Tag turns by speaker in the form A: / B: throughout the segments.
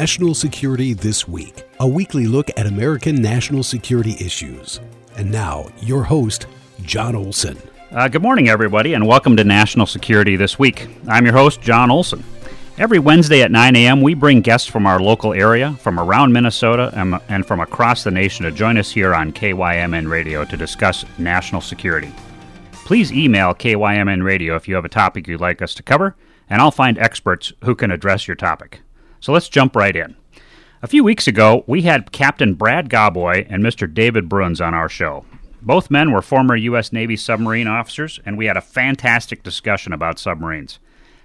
A: National Security This Week, a weekly look at American national security issues. And now, your host, John Olson.
B: Uh, good morning, everybody, and welcome to National Security This Week. I'm your host, John Olson. Every Wednesday at 9 a.m., we bring guests from our local area, from around Minnesota, and, and from across the nation to join us here on KYMN Radio to discuss national security. Please email KYMN Radio if you have a topic you'd like us to cover, and I'll find experts who can address your topic. So let's jump right in. A few weeks ago, we had Captain Brad Gawboy and Mr. David Bruns on our show. Both men were former U.S. Navy submarine officers, and we had a fantastic discussion about submarines.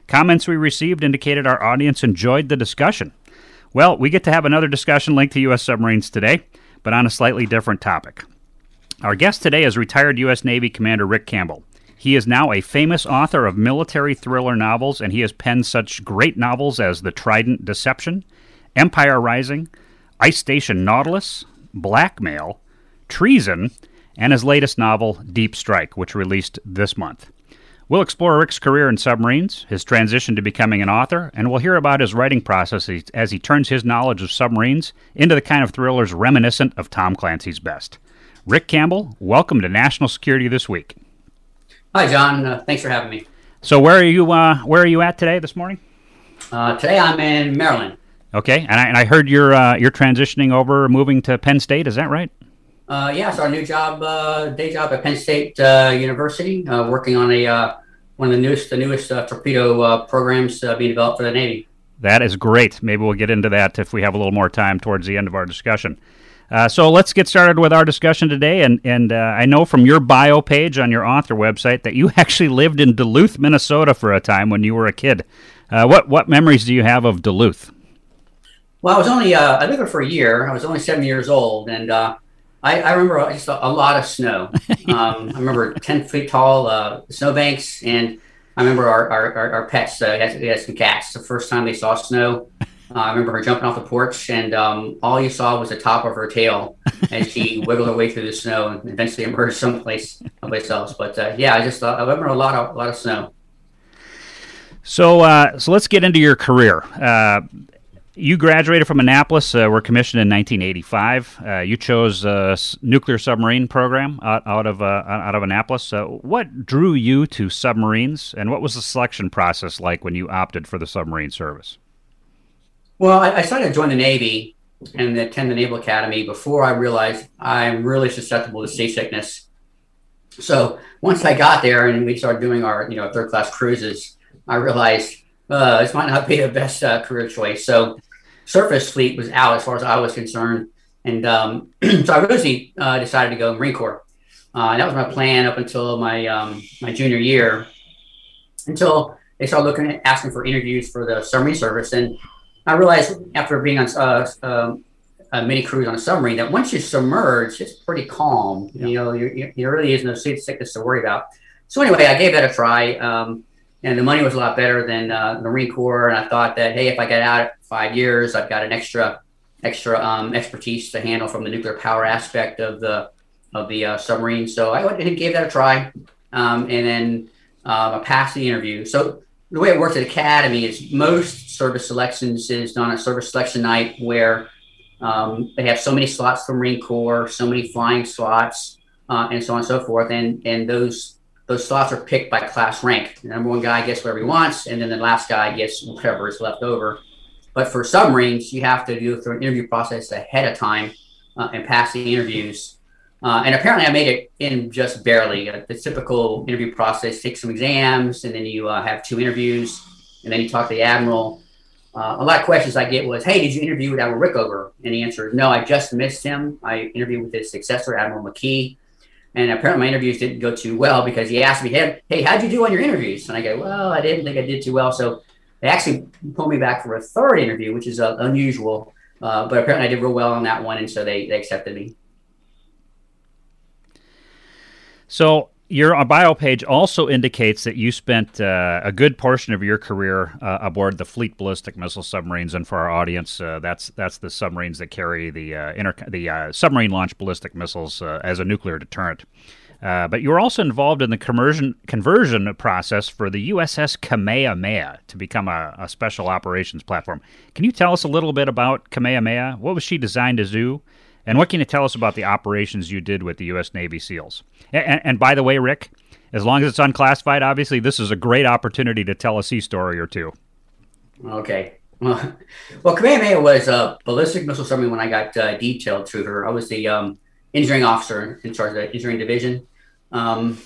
B: Comments we received indicated our audience enjoyed the discussion. Well, we get to have another discussion linked to U.S. submarines today, but on a slightly different topic. Our guest today is retired U.S. Navy Commander Rick Campbell. He is now a famous author of military thriller novels, and he has penned such great novels as The Trident Deception, Empire Rising, Ice Station Nautilus, Blackmail, Treason, and his latest novel, Deep Strike, which released this month. We'll explore Rick's career in submarines, his transition to becoming an author, and we'll hear about his writing process as he turns his knowledge of submarines into the kind of thrillers reminiscent of Tom Clancy's best. Rick Campbell, welcome to National Security This Week.
C: Hi, John. Uh, thanks for having me.
B: So, where are you? Uh, where are you at today? This morning?
C: Uh, today, I'm in Maryland.
B: Okay, and I, and I heard you're uh, you're transitioning over, moving to Penn State. Is that right?
C: Uh, yeah, so our new job, uh, day job at Penn State University, working on a one of the newest the newest torpedo programs being developed for the Navy.
B: That is great. Maybe we'll get into that if we have a little more time towards the end of our discussion. Uh, so let's get started with our discussion today. And, and uh, I know from your bio page on your author website that you actually lived in Duluth, Minnesota for a time when you were a kid. Uh, what, what memories do you have of Duluth?
C: Well, I was only, uh, I lived there for a year. I was only seven years old. And uh, I, I, remember just a, a, lot of snow. Um, I remember 10 feet tall uh, snowbanks. And I remember our, our, our pets, uh, we had, we had some cats. The first time they saw snow, uh, I remember her jumping off the porch, and um, all you saw was the top of her tail as she wiggled her way through the snow and eventually emerged someplace, someplace else. But uh, yeah, I just I remember a lot of a lot of snow.
B: So uh, so let's get into your career. Uh, you graduated from Annapolis, uh, were commissioned in 1985. Uh, you chose a nuclear submarine program out, out of out of Annapolis. what drew you to submarines, and what was the selection process like when you opted for the submarine service?
C: Well, I, I started to join the Navy and attend the Naval Academy before I realized I'm really susceptible to seasickness. So once I got there and we started doing our, you know, third class cruises, I realized uh, this might not be the best uh, career choice. So surface fleet was out as far as I was concerned, and um, so I uh, decided to go Marine Corps. Uh, that was my plan up until my um, my junior year, until they started looking at asking for interviews for the submarine service, and I realized after being on uh, um, a mini cruise on a submarine that once you submerge, it's pretty calm. Yeah. You know, you, there really is no sickness to worry about. So anyway, I gave that a try, um, and the money was a lot better than uh, Marine Corps. And I thought that hey, if I get out five years, I've got an extra extra um, expertise to handle from the nuclear power aspect of the of the uh, submarine. So I went and gave that a try, um, and then uh, I passed the interview. So the way it works at Academy is most service selections is done at service selection night where um, they have so many slots for Marine Corps, so many flying slots, uh, and so on and so forth. And and those those slots are picked by class rank. The number one guy gets whatever he wants, and then the last guy gets whatever is left over. But for submarines, you have to do through an interview process ahead of time uh, and pass the interviews uh, and apparently, I made it in just barely. Uh, the typical interview process: take some exams, and then you uh, have two interviews, and then you talk to the admiral. Uh, a lot of questions I get was, "Hey, did you interview with Admiral Rickover?" And the answer is no. I just missed him. I interviewed with his successor, Admiral McKee, and apparently my interviews didn't go too well because he asked me, "Hey, hey how'd you do on your interviews?" And I go, "Well, I didn't think I did too well." So they actually pulled me back for a third interview, which is uh, unusual. Uh, but apparently, I did real well on that one, and so they, they accepted me.
B: So your bio page also indicates that you spent uh, a good portion of your career uh, aboard the Fleet ballistic missile submarines, and for our audience, uh, that's that's the submarines that carry the uh, inter- the uh, submarine launched ballistic missiles uh, as a nuclear deterrent. Uh, but you were also involved in the conversion conversion process for the USS Kamehameha to become a, a, special operations platform. Can you tell us a little bit about Kamehameha? What was she designed to do? And what can you tell us about the operations you did with the U.S. Navy SEALs? And, and by the way, Rick, as long as it's unclassified, obviously, this is a great opportunity to tell a sea story or two.
C: Okay. Well, well Kamehameha was a ballistic missile submarine when I got uh, detailed to her. I was the um, engineering officer in charge of the engineering division. Um,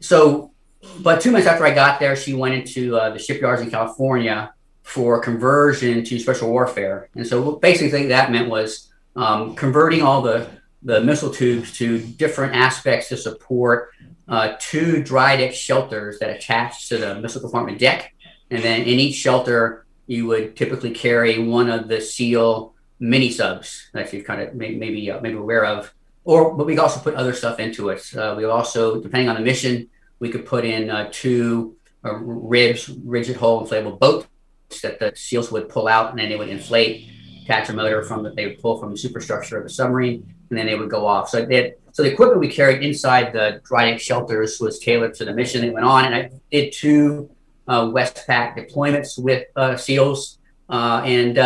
C: so, but two months after I got there, she went into uh, the shipyards in California for conversion to special warfare. And so basically, that meant was um, converting all the the missile tubes to different aspects to support uh, two dry deck shelters that attach to the missile compartment deck. And then in each shelter, you would typically carry one of the SEAL mini subs that you've kind of maybe uh, maybe aware of or but we also put other stuff into it. Uh, we also, depending on the mission, we could put in uh, two uh, ribs, rigid hull inflatable boats that the SEALs would pull out, and then they would inflate, attach a motor from that they would pull from the superstructure of the submarine, and then they would go off. So they so the equipment we carried inside the dry deck shelters was tailored to the mission they went on, and I did two uh, Westpac deployments with uh, SEALs, uh, and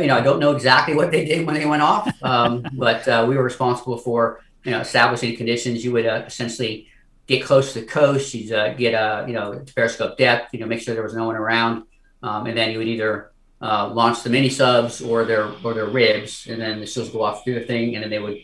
C: you know, I don't know exactly what they did when they went off, um, but uh, we were responsible for you know establishing conditions. You would uh, essentially get close to the coast. You'd uh, get a you know periscope depth. You know, make sure there was no one around, um, and then you would either uh, launch the mini subs or their or their ribs, and then the SEALs go off to do their thing, and then they would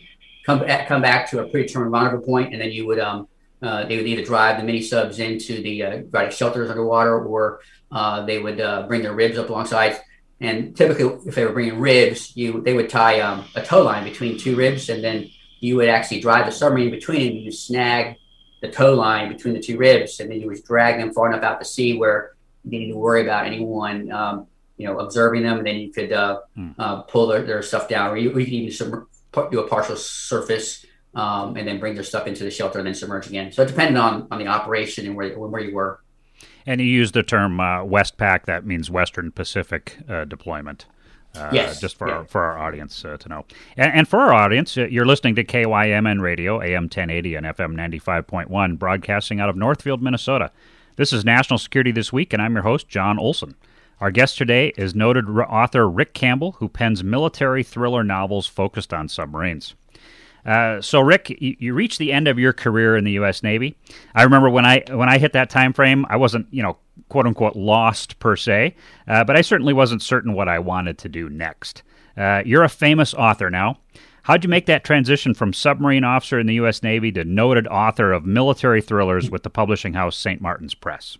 C: come come back to a predetermined rendezvous point, and then you would um, uh, they would either drive the mini subs into the uh, shelters underwater, or uh, they would uh, bring their ribs up alongside and typically, if they were bringing ribs, you they would tie um, a tow line between two ribs, and then you would actually drive the submarine between and you snag the tow line between the two ribs, and then you would drag them far enough out to sea where you didn't need to worry about anyone, um, you know, observing them. And then you could uh, hmm. uh, pull their, their, stuff down, or you, or you could even sub- do a partial surface um, and then bring their stuff into the shelter and then submerge again. So it depended on on the operation and where where you were.
B: And you used the term uh, Westpac. That means Western Pacific uh, deployment. Uh,
C: yes.
B: Just for
C: yeah.
B: our, for our audience uh, to know, and, and, for our audience, uh, you're listening to KYMN Radio, AM 1080 and FM 95.1, broadcasting out of Northfield, Minnesota. This is National Security This Week, and I'm your host, John Olson. Our guest today is noted author Rick Campbell, who pens military thriller novels focused on submarines. Uh, so, Rick, you, you reached the end of your career in the U.S. Navy. I remember when I when I hit that time frame, I wasn't, you know, quote unquote lost per se, uh, but I certainly wasn't certain what I wanted to do next. Uh, you're a famous author now. How'd you make that transition from submarine officer in the U.S. Navy to noted author of military thrillers with the publishing house St. Martin's Press?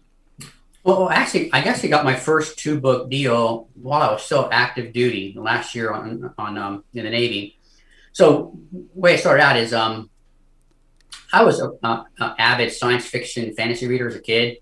C: Well, actually, I guess I got my first two book deal while I was still active duty last year on on um, in the Navy. So way I started out is um, I was a, avid science fiction fantasy reader as a kid,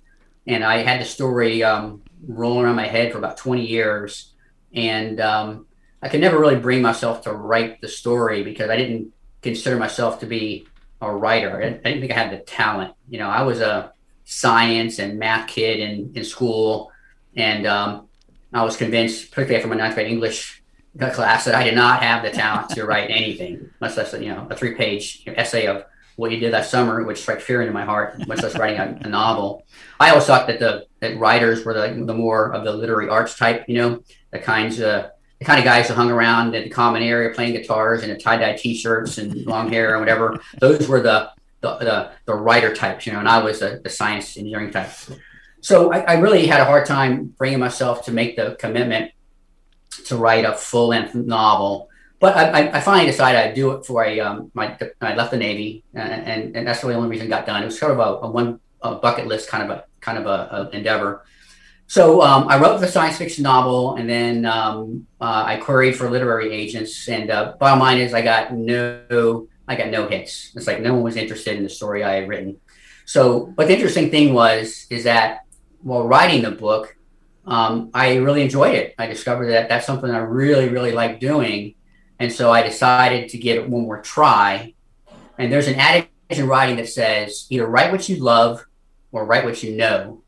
C: and I had the story um, rolling around my head for about 20 years, and um, I could never really bring myself to write the story because I didn't consider myself to be a writer. I didn't think I had the talent. You know, I was a science and math kid in, in school, and um, I was convinced, particularly after my ninth grade English class that I did not have the talent to write anything, much less you know a three page essay of what you did that summer, which struck fear into my heart, much less writing a, a, novel. I always thought that the that writers were the, the more of the literary arts type, you know, the kinds of the kind of guys who hung around in the common area playing guitars and tie dye t shirts and long hair and whatever. Those were the the, the, the writer types, you know, and I was the, science engineering type. So I, I really had a hard time bringing myself to make the commitment to write a full length novel. But I, I, finally decided I'd do it for a um, my I left the Navy, and, and, and that's the only reason it got done. It was sort of a, a one a bucket list kind of a kind of a, a endeavor. So um, I wrote the science fiction novel, and then um, uh, I queried for literary agents. And uh, bottom line is, I got no I got no hits. It's like no one was interested in the story I had written. So, but the interesting thing was is that while writing the book, um, I really enjoyed it. I discovered that that's something I really, really like doing. And so I decided to give it one more try. And there's an adage in writing that says either write what you love or write what you know.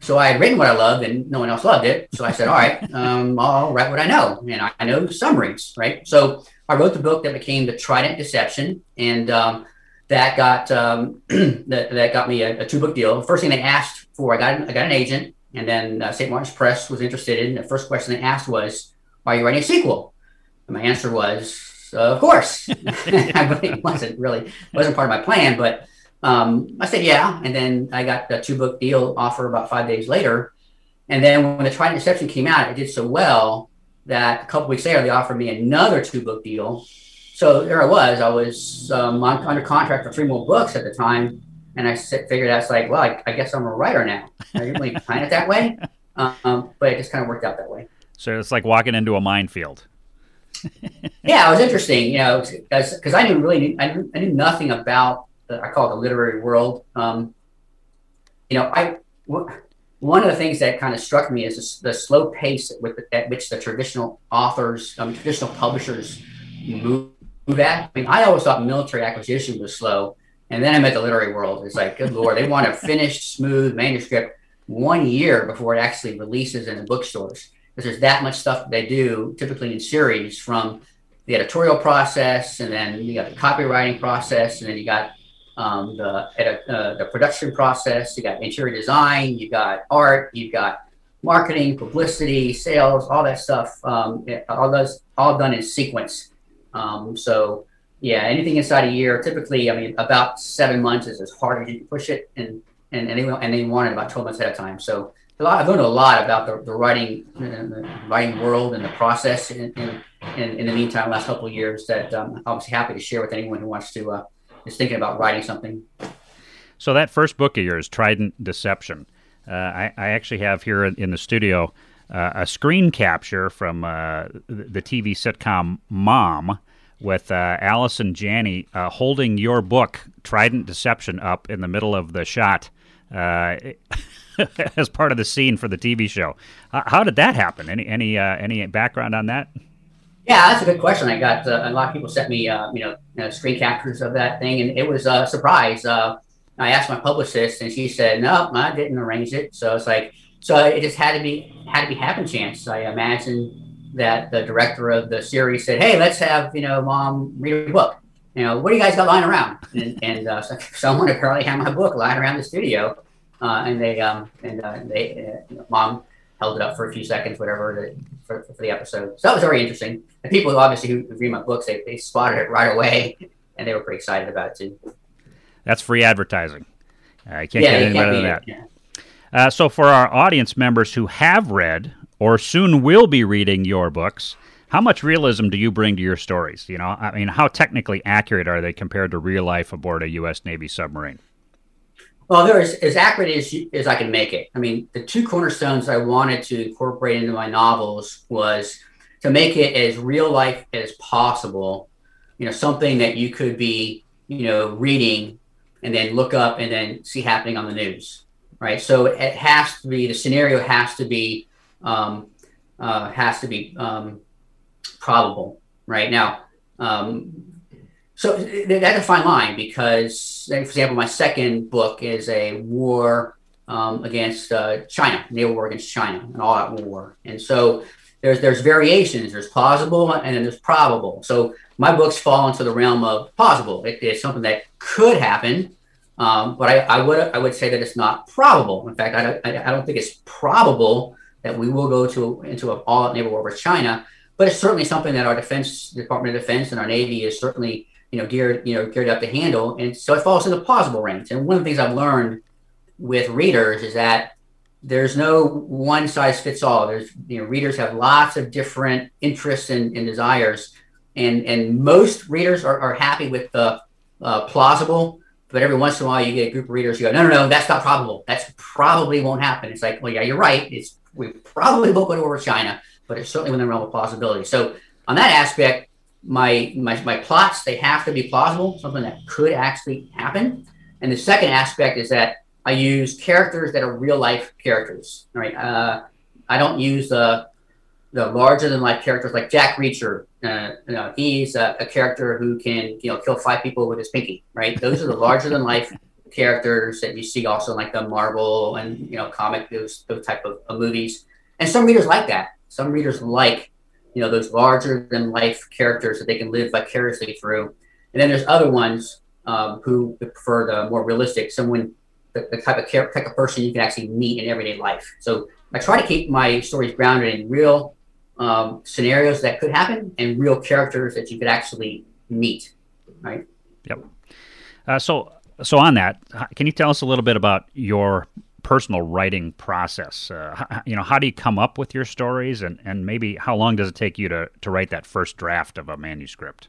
C: So I had written what I loved and no one else loved it. So I said, all right, um, I'll write what I know. And I, I know summaries, right? So I wrote the book that became The Trident Deception. And um, that got um, that, that got me a, a two book deal. First thing they asked for, I got I got an agent, and then uh, St. Martin's Press was interested in. The first question they asked was, "Are you writing a sequel?" And my answer was, "Of course." I wasn't really wasn't part of my plan, but um, I said yeah, and then I got a two book deal offer about five days later. And then when the Trident Deception came out, it did so well that a couple weeks later they offered me another two book deal. So there I was. I was um, under contract for three more books at the time, and I figured that's like, well, I, I, guess I'm a writer now. I didn't really plan it that way, um, but it just kind of worked out that way.
B: So it's like walking into a minefield.
C: yeah, it was interesting, you know, because I knew really I knew, I knew nothing about the, I call it the literary world. Um, you know, I one of the things that kind of struck me is the, the slow pace with the, at which the traditional authors, um, traditional publishers move, move at. I mean, I always thought military acquisition was slow, and then I met the literary world. It's like, good lord, they want a finished, smooth manuscript one year before it actually releases in the bookstores because there's that much stuff they do, typically in series, from the editorial process, and then you got the copywriting process, and then you got um, the uh, the production process. You got interior design, you got art, you got marketing, publicity, sales, all that stuff. Um, all those all done in sequence. Um, so yeah, anything inside a year, typically, I mean, about seven months is as hard as you can push it, and and and they, and they want it about twelve months ahead of time. So a lot, I've learned a lot about the, the writing uh, the writing world and the process. In, in, in, in the meantime, last couple of years, that um, I'm obviously happy to share with anyone who wants to. Uh, is thinking about writing something.
B: So that first book of yours, Trident Deception, uh, I, I, actually have here in the studio uh, a screen capture from uh, the TV sitcom Mom with uh, Allison Janney uh, holding your book, Trident Deception, up in the middle of the shot uh, as part of the scene for the TV show. how did that happen? Any any any background on that?
C: Yeah, that's a good question. I got uh, a lot of people sent me, uh, you know, screen captures of that thing, and it was a surprise. Uh, I asked my publicist, and she said, "No, I didn't arrange it." So it's like, so it just had to be had to be happen chance. I imagine that the director of the series said, "Hey, let's have you know, mom read a book. You know, what do you guys got lying around?" And, and uh, so someone apparently had my book lying around the studio, uh, and they um and they mom held it up for a few seconds, whatever, for, for the episode. So that was very interesting. And people obviously who read my books, they, they spotted it right away, and they were pretty excited about it too.
B: That's free advertising. I uh, can't yeah, get any better than that. Yeah. Uh, so, for our audience members who have read or soon will be reading your books, how much realism do you bring to your stories? You know, I mean, how technically accurate are they compared to real life aboard a U.S. Navy submarine?
C: Well, they're as, as accurate as, as I can make it. I mean, the two cornerstones I wanted to incorporate into my novels was to make it as real life as possible. You know, something that you could be, you know, reading and then look up and then see happening on the news, right? So it has to be the scenario has to be um, uh, has to be um, probable, right? Now, um, so that's a fine line because, for example, my second book is a war um, against uh, China, naval war against China, and all out war. And so there's there's variations. There's plausible and then there's probable. So my books fall into the realm of plausible. It, it's something that could happen, um, but I, I, would I would say that it's not probable. In fact, I, I, I don't think it's probable that we will go to into an all-out naval war with China. But it's certainly something that our Defense Department of Defense and our Navy is certainly you know, geared, you know, geared up to handle. And so it falls in the plausible range. And one of the things I've learned with readers is that there's no one size fits all. There's, you know, readers have lots of different interests and, and desires. And, and most readers are, are happy with the uh, plausible, but every once in a while you get a group of readers who go, no, no, no, that's not probable. That's probably won't happen. It's like, well, yeah, you're right. It's, we probably won't go to war with China, but it's certainly within the realm of possibility. So on that aspect, my, my, my plots, they have to be plausible, something that could actually happen. And the second aspect is that I use characters that are real life characters. Right? Uh, I don't use the the larger than life characters like Jack Reacher. Uh, you know, he's a, a, character who can you know kill five people with his pinky. Right? Those are the larger than life characters that you see also in like the Marvel and you know comic those those type of, of movies. And some readers like that. Some readers like you know those larger than life characters that they can live vicariously through and then there's other ones um, who prefer the more realistic, someone the, the type of care, type of person you can actually meet in everyday life. So I try to keep my stories grounded in real um, scenarios that could happen and real characters that you could actually meet. Right.
B: Yep. Uh, so so on that, can you tell us a little bit about your personal writing process? Uh, you know, how do you come up with your stories, and, and maybe how long does it take you to, to write that first draft of a manuscript?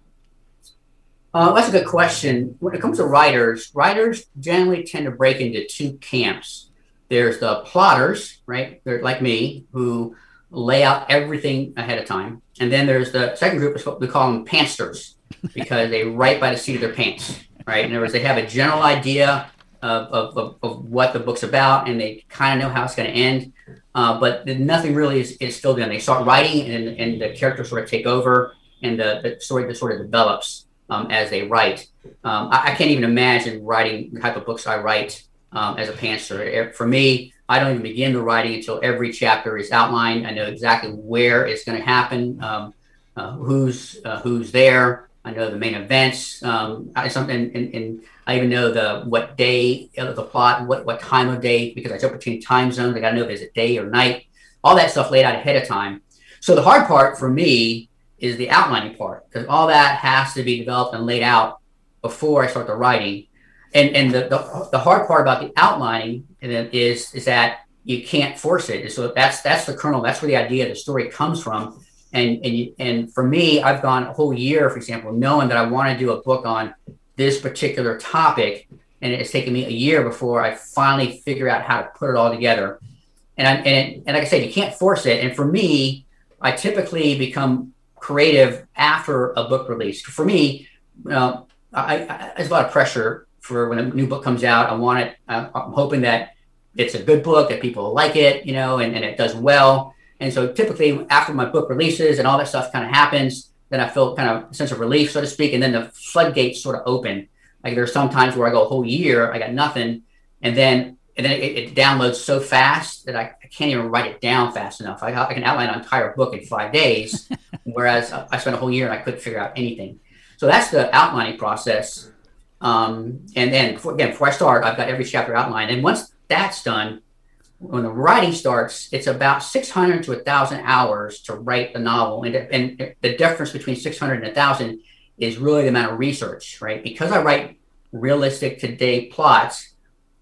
C: Uh, that's a good question. When it comes to writers, writers generally tend to break into two camps. There's the plotters, right? They're like me, who lay out everything ahead of time. And then there's the second group, we call them pantsters, because they write by the seat of their pants, right? In other words, they have a general idea of, of, of, what the book's about and they kind of know how it's going to end. Uh, but nothing really is, is still done. They start writing and, and the characters sort of take over and the, the story sort of develops um, as they write. Um, I, I, can't even imagine writing the type of books I write um, as a pantser. For me, I don't even begin the writing until every chapter is outlined. I know exactly where it's going to happen, um, uh, who's uh, who's there. I know the main events. Um, I, and, and, I even know the what day of the plot, what what time of day, because I jump between time zones. I got to know if it's a day or night. All that stuff laid out ahead of time. So the hard part for me is the outlining part because all that has to be developed and laid out before I start the writing. And and the, the, the hard part about the outlining is is that you can't force it. So that's that's the kernel. That's where the idea of the story comes from. And and and for me, I've gone a whole year, for example, knowing that I want to do a book on this particular topic, and it's taken me a year before I finally figure out how to put it all together. And I, and, and like I said, you can't force it. And for me, I typically become creative after a book release. For me, know, I, I, there's a lot of pressure for when a new book comes out. I want it. Uh, I'm hoping that it's a good book, that people like it, you know, and, and it does well. And so typically after my book releases and all that stuff kind of happens, then I feel kind of a sense of relief, so to speak. And then the floodgates sort of open. Like there's some times where I go a whole year, I got nothing. And then and then it, it downloads so fast that I, I, can't even write it down fast enough. I, I can outline an entire book in five days, whereas I spent a whole year and I couldn't figure out anything. So that's the outlining process. Um, and then before, again, before I start, I've got every chapter outlined. And once that's done, when the writing starts, it's about 600 to 1,000 hours to write the novel. And, and the difference between 600 and 1,000 is really the amount of research, right? Because I write realistic today plots,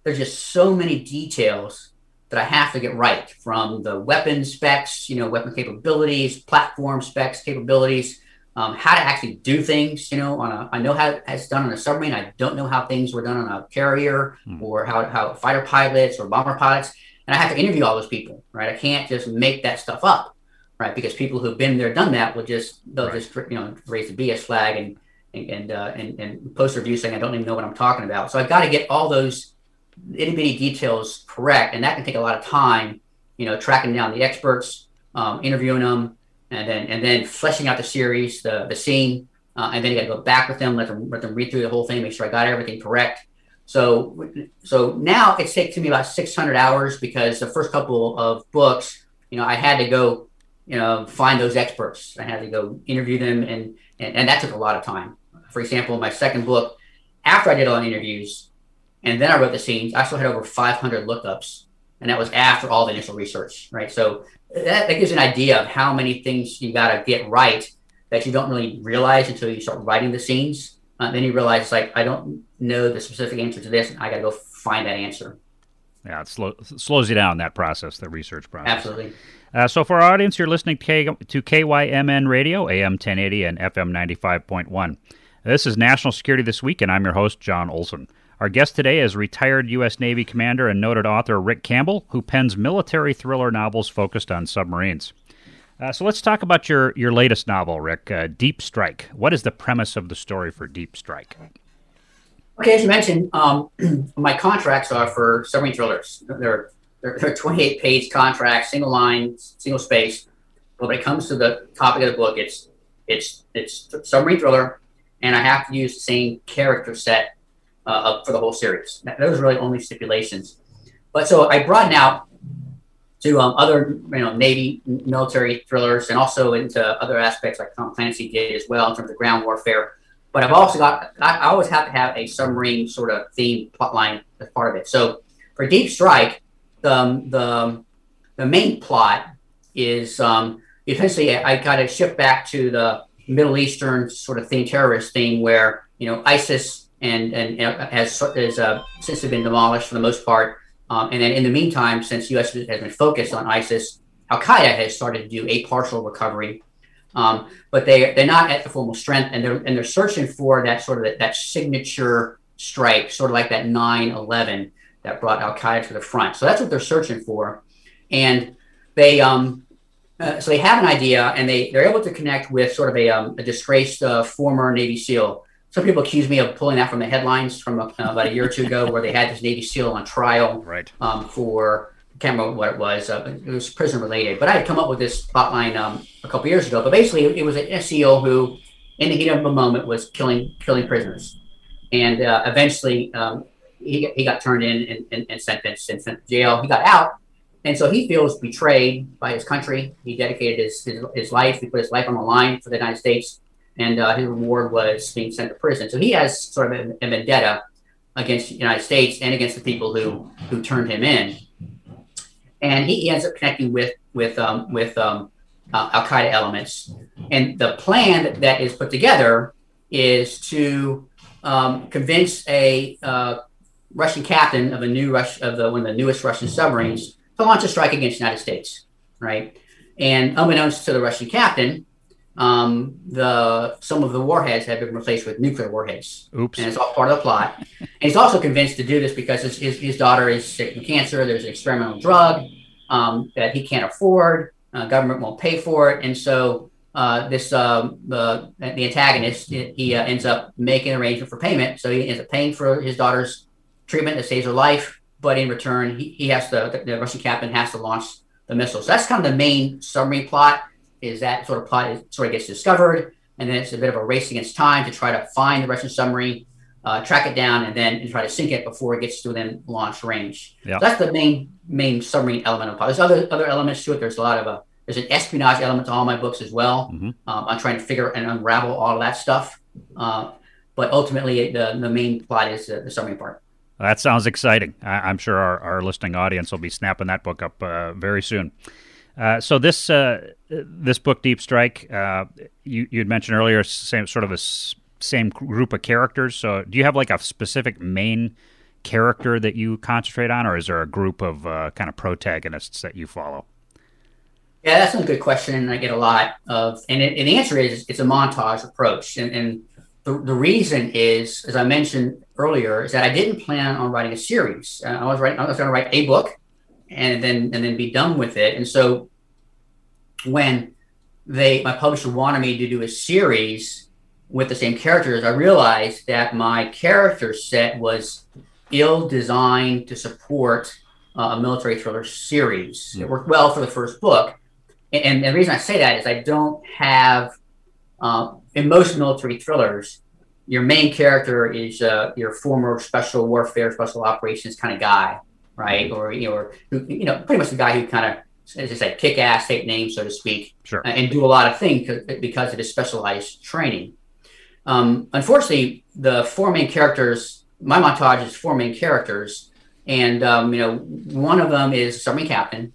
C: there's just so many details that I have to get right from the weapon specs, you know, weapon capabilities, platform specs, capabilities, um, how to actually do things, you know, on a, I know how it's done on a submarine. I don't know how things were done on a carrier hmm. or how, how fighter pilots or bomber pilots. And I have to interview all those people, right? I can't just make that stuff up, right? Because people who've been there, done that will just, they'll right. just, you know, raise the BS flag and, and, and, uh, and, and post review saying, I don't even know what I'm talking about. So I've got to get all those itty bitty details correct, and that can take a lot of time. You know, tracking down the experts, um, interviewing them, and then and then fleshing out the series, the the scene, uh, and then you got to go back with them, let them let them read through the whole thing, make sure I got everything correct. So so now it's taken me about 600 hours because the first couple of books, you know, I had to go, you know, find those experts. I had to go interview them, and and, and that took a lot of time. For example, my second book, after I did all the interviews, and then I wrote the scenes. I still had over 500 lookups, and that was after all the initial research, right? So that, that gives an idea of how many things you got to get right that you don't really realize until you start writing the scenes. Uh, then you realize, like, I don't know the specific answer to this, and I got to go find that answer.
B: Yeah, it slow, slows you down that process, the research process.
C: Absolutely.
B: Uh, so, for our audience, you're listening to, K- to KYMN Radio, AM 1080 and FM 95.1. This is National Security This Week, and I'm your host, John Olson. Our guest today is retired U.S. Navy commander and noted author Rick Campbell, who pens military thriller novels focused on submarines. Uh, so let's talk about your, your latest novel, Rick, uh, Deep Strike. What is the premise of the story for Deep Strike?
C: Okay, as you mentioned, um, my contracts are for submarine thrillers. They're, they're, they're 28 page contracts, single line, single space. But when it comes to the topic of the book, it's it's it's submarine thriller, and I have to use the same character set uh, for the whole series. Those are really only stipulations. But so I broaden out to um, other, you know, Navy military thrillers and also into other aspects like Tom Clancy did as well in terms of ground warfare. but I've also got I, always have to have a submarine sort of theme plot line as part of it. So for Deep Strike, the the the main plot is um, essentially I got to shift back to the Middle Eastern sort of theme, terrorist theme, where you know ISIS and and has has uh, since been demolished for the most part, um, and then in the meantime, since U.S. has been focused on ISIS, Al Qaeda has started to do a partial recovery, um, but they they're not at the full strength, and they're and they're searching for that sort of that, that signature strike, sort of like that 9/11 that brought Al Qaeda to the front. So that's what they're searching for, and they um uh, so they have an idea, and they they're able to connect with sort of a um, a disgraced uh, former Navy SEAL. Some people accuse me of pulling that from the headlines from uh, about a year or two ago, where they had this Navy SEAL on trial
B: right.
C: um, for I can't remember what it was. Uh, it was prison related, but I had come up with this plotline um, a couple years ago. But basically, it was a SEAL who, in the heat of a moment, was killing killing prisoners, and uh, eventually um, he, he got turned in and, and, and sentenced and sent to jail. He got out, and so he feels betrayed by his country. He dedicated his, his, his life, he put his life on the line for the United States, and uh, his reward was being sent to prison. So he has sort of a, a, vendetta against the United States and against the people who, who turned him in. And he, ends up connecting with, with, um, with um, uh, Al Qaeda elements. And the plan that is put together is to um, convince a uh, Russian captain of a new Rush of the one of the newest Russian submarines to launch a strike against the United States, right? And unbeknownst to the Russian captain, um, the some of the warheads have been replaced with nuclear warheads.
B: Oops!
C: And it's all part of the plot. and he's also convinced to do this because his, his, his daughter is sick from cancer. There's an experimental drug um, that he can't afford. Uh, government won't pay for it, and so uh, this uh, the the antagonist he uh, ends up making an arrangement for payment. So he ends up paying for his daughter's treatment that saves her life, but in return, he, he has to, the, the Russian captain has to launch the missile. So that's kind of the main summary plot is that sort of plot is, sort of gets discovered. And then it's a bit of a race against time to try to find the Russian submarine, uh, track it down, and then and try to sink it before it gets to within launch range. Yep. So that's the main main submarine element of plot. There's other other elements to it. There's a lot of a there's an espionage element to all my books as well. Mm-hmm. Um, I'm trying to figure and unravel all of that stuff. Uh, but ultimately, the the main plot is the, the submarine part.
B: That sounds exciting. I, am sure our, our listening audience will be snapping that book up uh, very soon. Uh, so this uh, this book, Deep Strike, uh, you you had mentioned earlier, same sort of a s- same group of characters. So do you have like a specific main character that you concentrate on, or is there a group of uh, kind of protagonists that you follow?
C: Yeah, that's a good question. I get a lot of, and, it, and the answer is it's a montage approach, and, and the, the reason is, as I mentioned earlier, is that I didn't plan on writing a series. Uh, I was writing, I was going to write a book, and then and then be done with it. And so when they my publisher wanted me to do a series with the same characters, I realized that my character set was ill designed to support uh, a military thriller series. It worked well for the first book, and, and the reason I say that is I don't have uh, in most military thrillers, your main character is uh, your former special warfare, special operations kind of guy, right? Or you know, or you know, pretty much the guy who kind of, as I say, kick ass, take names, so to speak,
B: sure.
C: and do a lot of things because of his specialized training. Um, unfortunately, the four main characters, my montage is four main characters, and um, you know, one of them is submarine captain,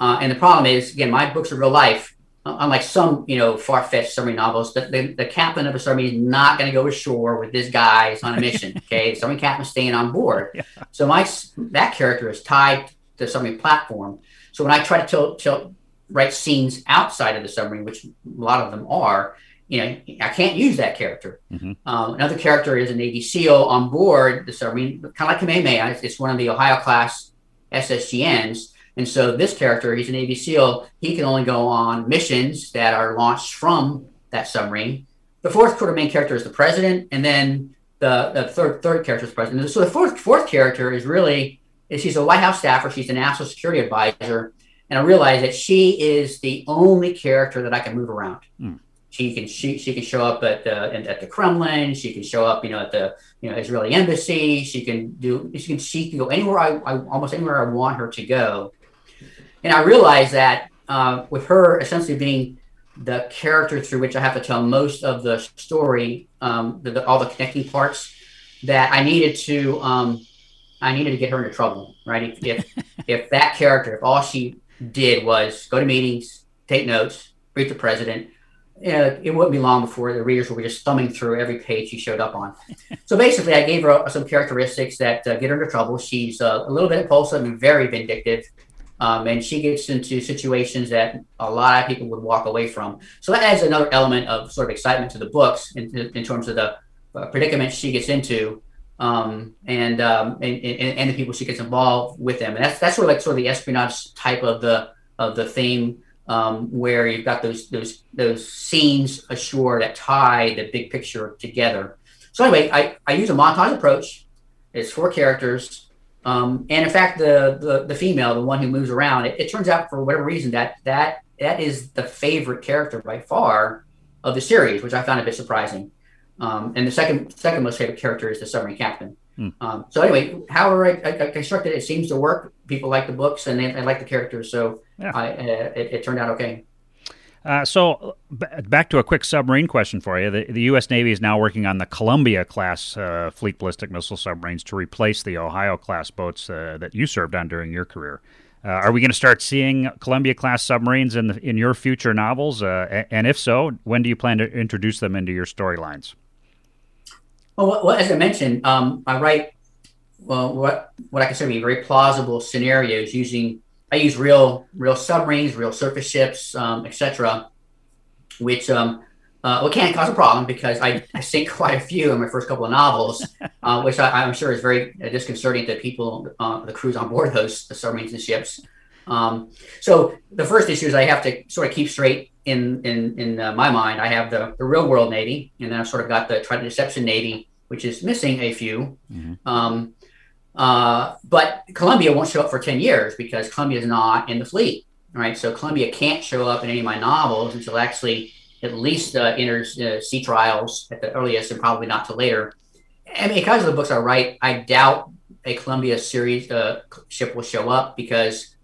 C: uh, and the problem is, again, my books are real life unlike some, you know, far-fetched submarine novels, the, the, the captain of a submarine is not going to go ashore with this guy on a mission. Okay, the submarine captain staying on board. Yeah. So my that character is tied to the submarine platform. So when I try to tell, tell, write scenes outside of the submarine, which a lot of them are, you know, I can't use that character. Mm-hmm. Um, another character is a Navy SEAL on board the submarine, kind of like Kamehameha. It's one of the Ohio class SSGNs and so this character, he's a Navy SEAL. He can only go on missions that are launched from that submarine. The fourth quarter main character is the president, and then the, the third third character is the president. So the fourth fourth character is really she's a White House staffer. She's a national security advisor, and I realize that she is the only character that I can move around. Hmm. She can she, she can show up at the at the Kremlin. She can show up, you know, at the you know Israeli embassy. She can do she can she can go anywhere I, I almost anywhere I want her to go. And I realized that uh, with her essentially being the character through which I have to tell most of the story, um, the, the, all the connecting parts, that I needed to um, I needed to get her into trouble, right? If if, if that character, if all she did was go to meetings, take notes, brief the president, uh, it wouldn't be long before the readers would be just thumbing through every page she showed up on. so basically, I gave her some characteristics that uh, get her into trouble. She's uh, a little bit impulsive and very vindictive. Um, and she gets into situations that a lot of people would walk away from. So that adds another element of sort of excitement to the books in, in terms of the uh, predicament she gets into um, and, um, and, and, and the people she gets involved with them. And that's that's sort of like sort of the espionage type of the of the theme um, where you've got those those those scenes ashore that tie the big picture together. So anyway, I, I use a montage approach. It's four characters, um, and in fact, the, the the female, the one who moves around, it, it turns out for whatever reason that that that is the favorite character by far of the series, which I found a bit surprising. Um, and the second second most favorite character is the submarine captain. Hmm. Um, so anyway, however I, I, constructed it, it seems to work. People like the books and they, they like the characters, so yeah. I, uh, it, it, turned out okay.
B: Uh, so, b- back to a quick submarine question for you. The, the, U.S. Navy is now working on the Columbia class uh, fleet ballistic missile submarines to replace the Ohio class boats uh, that you served on during your career. Uh, are we going to start seeing Columbia class submarines in the, in your future novels? Uh, and if so, when do you plan to introduce them into your storylines?
C: Well, well, as I mentioned, um, I write well what what I consider to be very plausible scenarios using I use real real submarines, real surface ships, um, etc., which um, uh, well, can cause a problem because I, I sink quite a few in my first couple of novels, uh, which I, am sure is very disconcerting to people, uh, the crews on board those submarines and ships. Um, so the first issue is I have to sort of keep straight in in in uh, my mind. I have the, the real world navy, and then I've sort of got the Trident Deception navy, which is missing a few. Mm-hmm. Um, uh, but Columbia won't show up for ten years because Columbia is not in the fleet, right? So Columbia can't show up in any of my novels until actually at least uh, enters uh, sea trials at the earliest, and probably not till later. And because of the books I write, I doubt a Columbia series uh, ship will show up because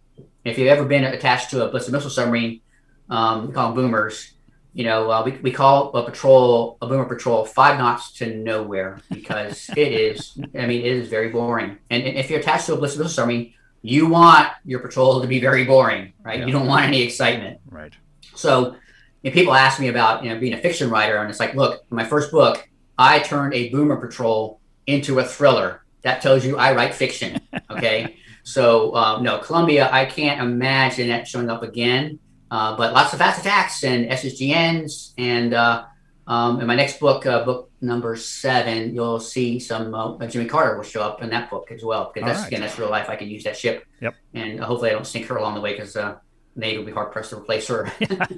C: if you've ever been attached to a ballistic missile submarine, um, we call them boomers. You know, uh, we, we call a patrol, a boomer patrol, five knots to nowhere because it is, I mean, it is very boring. And, and if you're attached to a ballistic missile submarine, you want your patrol to be very boring, right? Yeah. You don't want any excitement.
B: Right.
C: So, if people ask me about, you know, being a fiction writer, and it's like, look, my first book, I turned a boomer patrol into a thriller. That tells you I write fiction. Okay. So um, no, Columbia, I can't imagine that showing up again. Uh, but lots of fast attacks and SSGNs, and uh, um, in my next book, uh, book number seven, you'll see some uh, Jimmy Carter will show up in that book as well because that's right. again that's real life. I can use that ship.
B: Yep.
C: And hopefully I don't sink her along the way because uh, Nate will be hard pressed to replace her.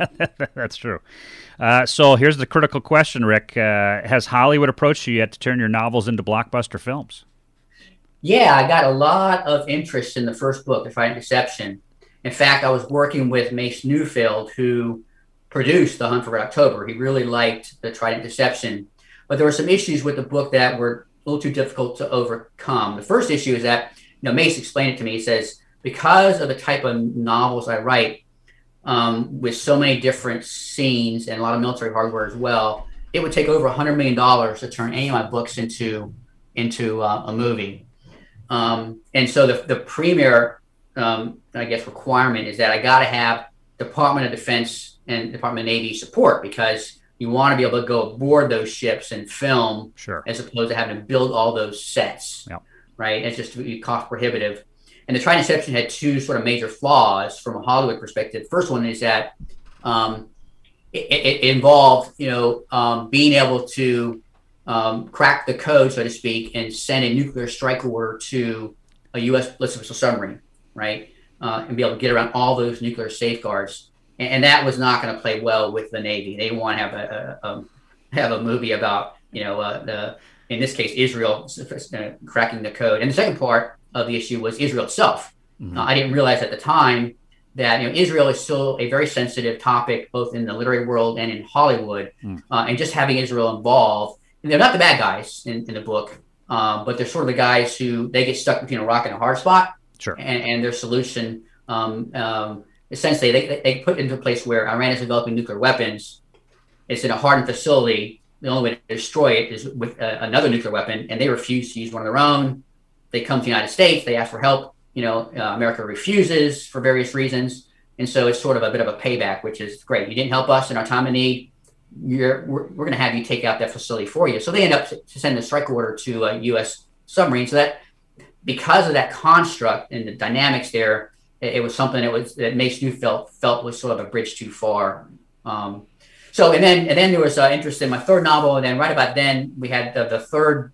B: that's true. Uh, so here's the critical question, Rick: Has Hollywood approached you yet to turn your novels into blockbuster films?
C: Yeah, I got a lot of interest in the first book, The Trident Deception. In fact, I was working with Mace Neufeld, who produced The Hunt for October. He really liked The Trident Deception. But there were some issues with the book that were a little too difficult to overcome. The first issue is that, you know, Mace explained it to me. He says, because of the type of novels I write, um, with so many different scenes and a lot of military hardware as well, it would take over $100 million to turn any of my books into, into uh, a movie. Um, and so the, the premier, um, I guess, requirement is that I got to have Department of Defense and Department of Navy support because you want to be able to go aboard those ships and film
B: sure.
C: as opposed to having to build all those sets.
B: Yep.
C: Right. It's just cost prohibitive. And the Trident Deception had two sort of major flaws from a Hollywood perspective. First one is that um, it, it, involved, you know, um, being able to um, crack the code, so to speak, and send a nuclear strike order to a U.S. ballistic missile submarine, right? Uh, and be able to get around all those nuclear safeguards. And, and that was not going to play well with the Navy. They want to have a, a, a have a movie about you know uh, the in this case Israel uh, cracking the code. And the second part of the issue was Israel itself. Mm-hmm. Uh, I didn't realize at the time that you know Israel is still a very sensitive topic both in the literary world and in Hollywood, mm. uh, and just having Israel involved they're not the bad guys in, in the book, um, but they're sort of the guys who they get stuck between a rock and a hard spot.
B: Sure.
C: And, and their solution um, um, essentially they, they put into a place where Iran is developing nuclear weapons. It's in a hardened facility. The only way to destroy it is with uh, another nuclear weapon, and they refuse to use one of their own. They come to the United States. They ask for help. You know, uh, America refuses for various reasons, and so it's sort of a bit of a payback, which is great. You didn't help us in our time of need. You're, we're, we're going to have you take out that facility for you. So they end up to send a strike order to a U.S. submarine. So that because of that construct and the dynamics there, it, it was something that was that Mace Neufeld felt was sort of a bridge too far. Um, so and then and then there was uh, interest in my third novel, and then right about then we had the, the third.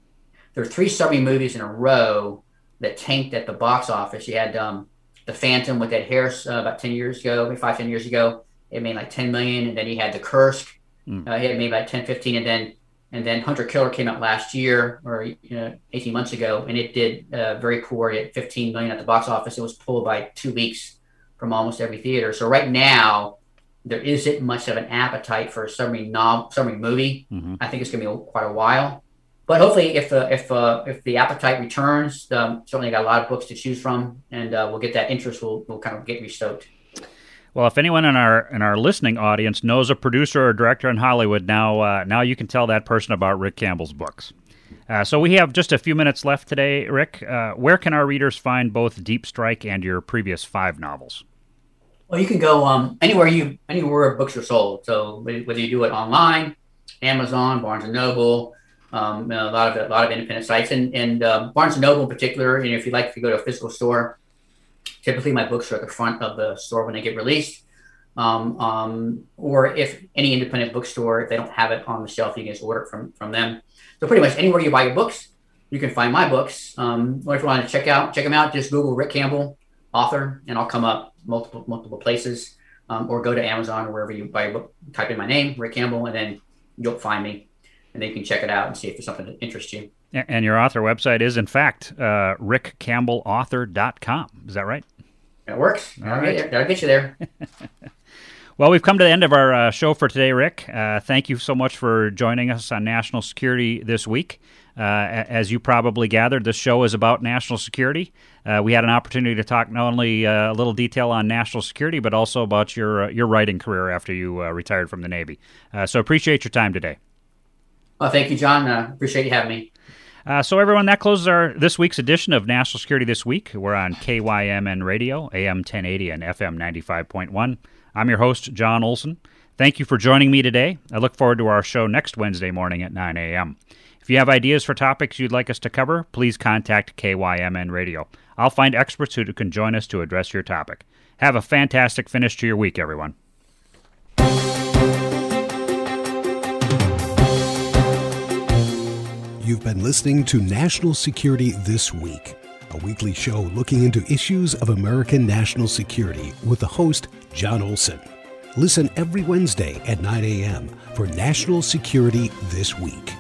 C: There were three submarine movies in a row that tanked at the box office. You had um, the Phantom with Ed Harris uh, about ten years ago, maybe five ten years ago. It made like ten million, and then he had the Kursk. Mm. Uh, he had made like 10, 15, and then and then Hunter Killer came out last year or you know, 18 months ago, and it did uh, very poor. It 15 million at the box office. It was pulled by two weeks from almost every theater. So right now, there isn't much of an appetite for a submarine novel, submarine movie. Mm-hmm. I think it's going to be quite a while. But hopefully, if the if uh, if the appetite returns, um, certainly got a lot of books to choose from, and uh, we'll get that interest. We'll, we'll kind of get restoked.
B: Well, if anyone in our in our listening audience knows a producer or director in Hollywood, now uh, now you can tell that person about Rick Campbell's books. Uh, so we have just a few minutes left today, Rick. Uh, where can our readers find both Deep Strike and your previous five novels?
C: Well, you can go um, anywhere you anywhere books are sold. So whether you do it online, Amazon, Barnes and Noble, um, a lot of a lot of independent sites, and and uh, Barnes and Noble in particular. Know, if you like, if you go to a physical store, Typically, my books are at the front of the store when they get released. Um, um, or if any independent bookstore, if they don't have it on the shelf, you can just order it from, from them. So pretty much anywhere you buy your books, you can find my books. Um, or if you want to check out, check them out, just Google Rick Campbell, author, and I'll come up multiple multiple places. Um, or go to Amazon or wherever you buy a book, type in my name, Rick Campbell, and then you'll find me. And then you can check it out and see if there's something that interests you.
B: And your author website is, in fact, uh, rickcampbellauthor.com. Is that right?
C: It works. All right. I'll get you there.
B: well, we've come to the end of our uh, show for today, Rick. Uh, thank you so much for joining us on National Security this week. Uh, as you probably gathered, this show is about national security. Uh, we had an opportunity to talk not only uh, a little detail on national security, but also about your uh, your writing career after you retired from the Navy. so appreciate your time today.
C: Well, thank you, John. appreciate you having me.
B: Uh, so, everyone, that closes our this week's edition of National Security This Week. We're on KYMN Radio, AM 1080 and FM 95.1. I'm your host, John Olson. Thank you for joining me today. I look forward to our show next Wednesday morning at 9 a.m. If you have ideas for topics you'd like us to cover, please contact KYMN Radio. I'll find experts who can join us to address your topic. Have a fantastic finish to your week, everyone.
A: You've been listening to National Security This Week, a weekly show looking into issues of American national security with the host, John Olson. Listen every Wednesday at 9 a.m. for National Security This Week.